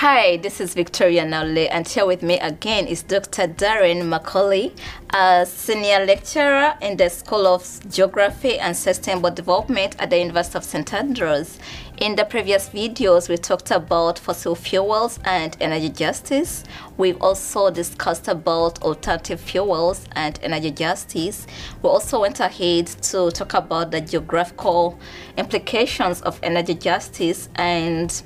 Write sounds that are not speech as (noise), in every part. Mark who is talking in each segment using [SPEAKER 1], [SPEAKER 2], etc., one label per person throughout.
[SPEAKER 1] Hi, this is Victoria Naule, and here with me again is Dr. Darren McCauley, a senior lecturer in the School of Geography and Sustainable Development at the University of St. Andrews. In the previous videos, we talked about fossil fuels and energy justice. We've also discussed about alternative fuels and energy justice. We also went ahead to talk about the geographical implications of energy justice and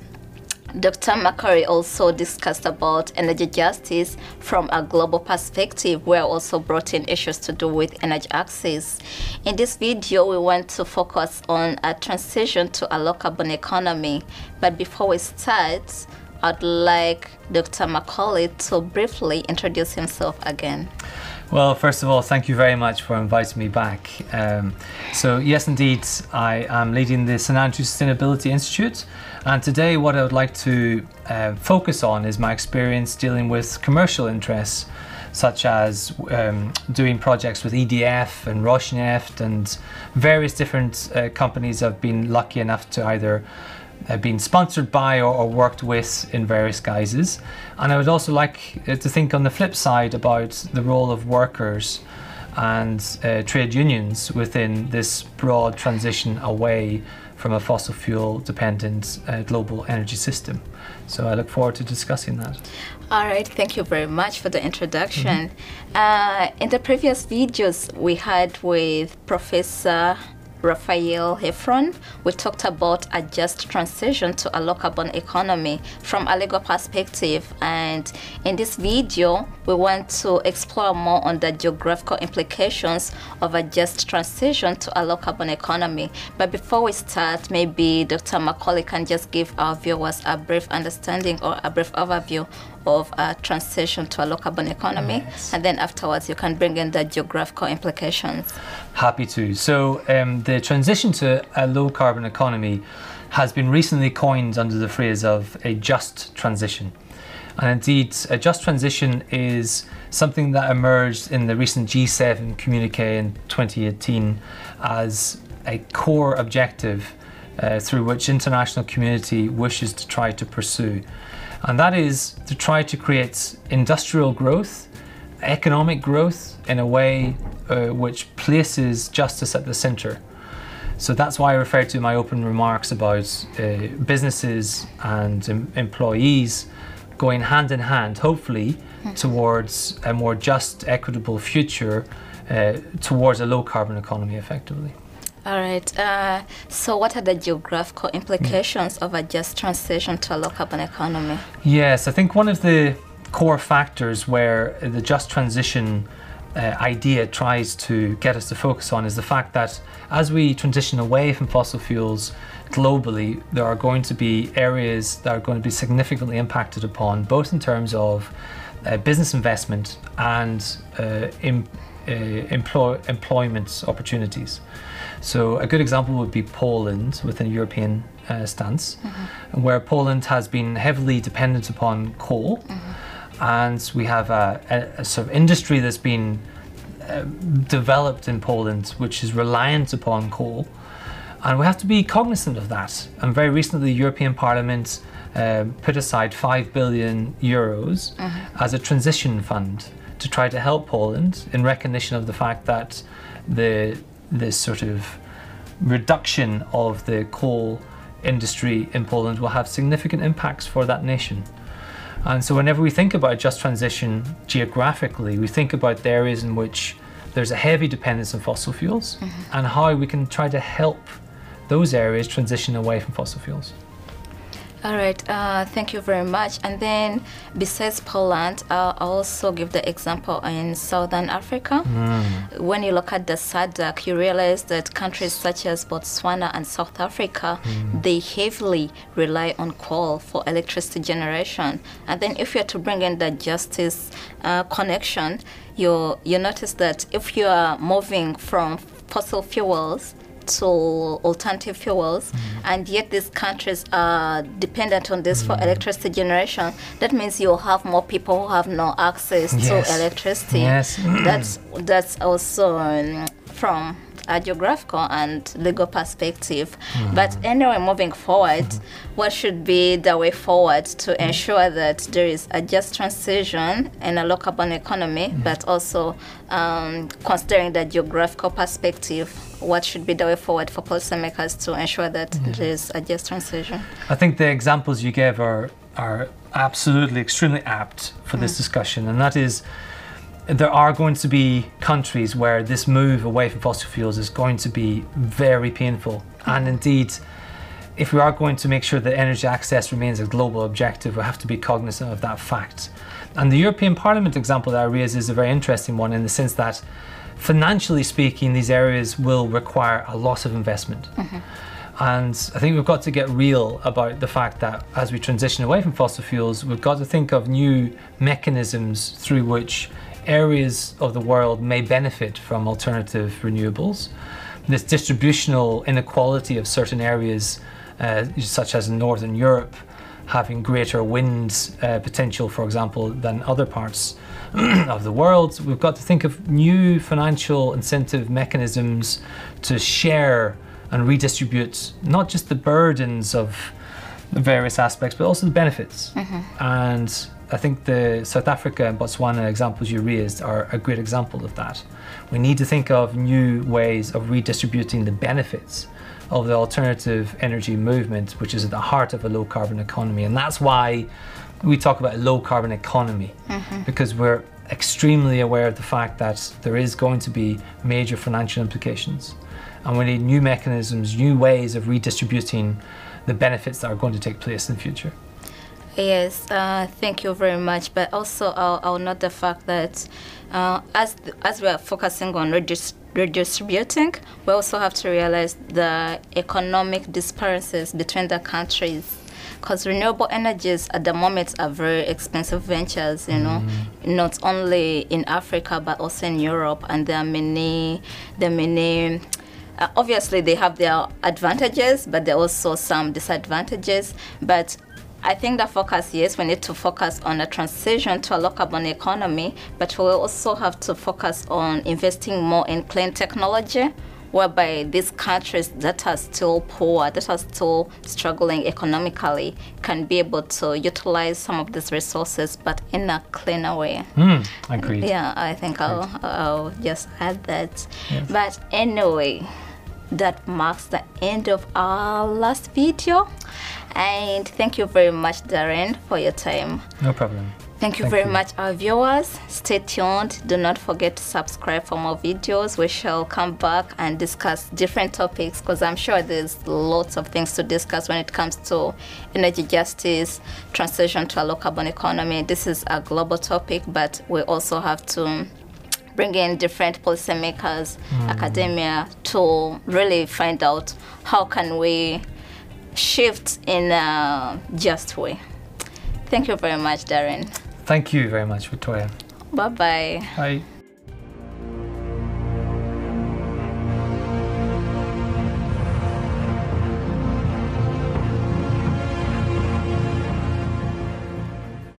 [SPEAKER 1] Dr. McCauley also discussed about energy justice from a global perspective where also brought in issues to do with energy access. In this video, we want to focus on a transition to a low carbon economy. But before we start, I'd like Dr. McCauley to briefly introduce himself again.
[SPEAKER 2] Well, first of all, thank you very much for inviting me back. Um, so, yes, indeed, I am leading the St Andrews Sustainability Institute, and today, what I would like to uh, focus on is my experience dealing with commercial interests, such as um, doing projects with EDF and Rosneft and various different uh, companies I've been lucky enough to either been sponsored by or, or, worked with in various guises. And I would also like uh, to think on the flip side about the role of workers and uh, trade unions within this broad transition away from a fossil fuel dependent uh, global energy system. So I look forward to discussing that.
[SPEAKER 1] All right, thank you very much for the introduction. Mm-hmm. Uh, in the previous videos we had with Professor Raphael Heffron, we talked about a just transition to a low carbon economy from a legal perspective. And in this video, we want to explore more on the geographical implications of a just transition to a low carbon economy. But before we start, maybe Dr. McCauley can just give our viewers a brief understanding or a brief overview of a transition to a low carbon economy. Yes. And then afterwards, you can bring in the geographical implications.
[SPEAKER 2] Happy to. So, um, the transition to a low carbon economy has been recently coined under the phrase of a just transition. And indeed, a just transition is something that emerged in the recent G7 communique in 2018 as a core objective uh, through which international community wishes to try to pursue and that is to try to create industrial growth, economic growth in a way uh, which places justice at the center. So that's why I referred to my open remarks about uh, businesses and em- employees going hand in hand, hopefully, mm-hmm. towards a more just, equitable future, uh, towards a low carbon economy effectively.
[SPEAKER 1] All right. Uh, so, what are the geographical implications of a just transition to a low carbon economy?
[SPEAKER 2] Yes, I think one of the core factors where the just transition uh, idea tries to get us to focus on is the fact that as we transition away from fossil fuels globally, there are going to be areas that are going to be significantly impacted upon, both in terms of uh, business investment and uh, em- uh, employ- employment opportunities. So a good example would be Poland within a European uh, stance, mm-hmm. where Poland has been heavily dependent upon coal, mm-hmm. And we have a, a, a, sort of industry that's been uh, developed in Poland, which is reliant upon coal, and we have to be cognizant of that. And very recently, the European Parliament uh, put aside five billion euros mm-hmm. as a transition fund to try to help Poland in recognition of the fact that the this sort of reduction of the coal industry in Poland will have significant impacts for that nation. And so, whenever we think about just transition geographically, we think about the areas in which there's a heavy dependence on fossil fuels mm-hmm. and how we can try to help those areas transition away from fossil fuels.
[SPEAKER 1] All right, uh, thank you very much. And then, besides Poland, uh, I'll also give the example in Southern Africa. Mm. When you look at the SADC, you realize that countries such as Botswana and South Africa, mm. they heavily rely on coal for electricity generation. And then, if you're to bring in the justice uh, connection, you you notice that if you are moving from fossil fuels to alternative fuels, mm-hmm. and yet these countries are dependent on this mm-hmm. for electricity generation. That means you'll have more people who have no access yes. to electricity.
[SPEAKER 2] Yes.
[SPEAKER 1] that's that's also um, from a geographical and legal perspective. Hmm. But anyway, moving forward, hmm. what should be the way forward to hmm. ensure that there is a just transition in a low carbon economy, but also um, considering the geographical perspective, what should be the way forward for policymakers to ensure that there is a just transition?
[SPEAKER 2] I think the examples you gave are are absolutely extremely apt for this discussion, and that is there are going to be countries where this move away from fossil fuels is going to be very painful, and indeed. If we are going to make sure that energy access remains a global objective, we have to be cognizant of that fact. And the European Parliament example that I raise is a very interesting one in the sense that, financially speaking, these areas will require a lot of investment. Mm-hmm. And I think we've got to get real about the fact that as we transition away from fossil fuels, we've got to think of new mechanisms through which areas of the world may benefit from alternative renewables. This distributional inequality of certain areas, uh, such as Northern Europe, having greater wind uh, potential, for example, than other parts (clears throat) of the world. We've got to think of new financial incentive mechanisms to share and redistribute not just the burdens of the various aspects, but also the benefits. And I think the South Africa and Botswana examples you raised are a great example of that. We need to think of new ways of redistributing the benefits of the alternative energy movement, which is at the heart of a low carbon economy. And that's why we talk about a low carbon economy, mm-hmm. because we're extremely aware of the fact that there is going to be major financial implications. And we need new mechanisms, new ways of redistributing the benefits that are going to take place in the future.
[SPEAKER 1] Yes, uh, thank you very much. But also, I'll, I'll note the fact that uh, as as we are focusing on redis- redistributing, we also have to realize the economic disparities between the countries. Because renewable energies at the moment are very expensive ventures, you know, not only in Africa but also in Europe, and there are many, there are many uh, obviously they have their advantages but there are also some disadvantages but I think the focus, yes, we need to focus on a transition to a low carbon economy, but we also have to focus on investing more in clean technology, whereby these countries that are still poor, that are still struggling economically, can be able to utilize some of these resources, but in a cleaner way.
[SPEAKER 2] Hmm, agreed.
[SPEAKER 1] Yeah, I think I'll, I'll just add that. Yes. But anyway, that marks the end of our last video. And thank you very much, Darren, for your time.
[SPEAKER 2] No problem.
[SPEAKER 1] Thank you
[SPEAKER 2] Thank
[SPEAKER 1] very
[SPEAKER 2] you.
[SPEAKER 1] much, our viewers. Stay tuned. Do not forget to subscribe for more videos. We shall come back and discuss different topics because I'm sure there's lots of things to discuss when it comes to energy justice, transition to a low carbon economy. This is a global topic, but we also have to bring in different policymakers, hmm. academia to really find out how can we shift in a just way. Thank you very much, Darren.
[SPEAKER 2] Thank you very much, Victoria.
[SPEAKER 1] Bye bye.
[SPEAKER 2] Bye.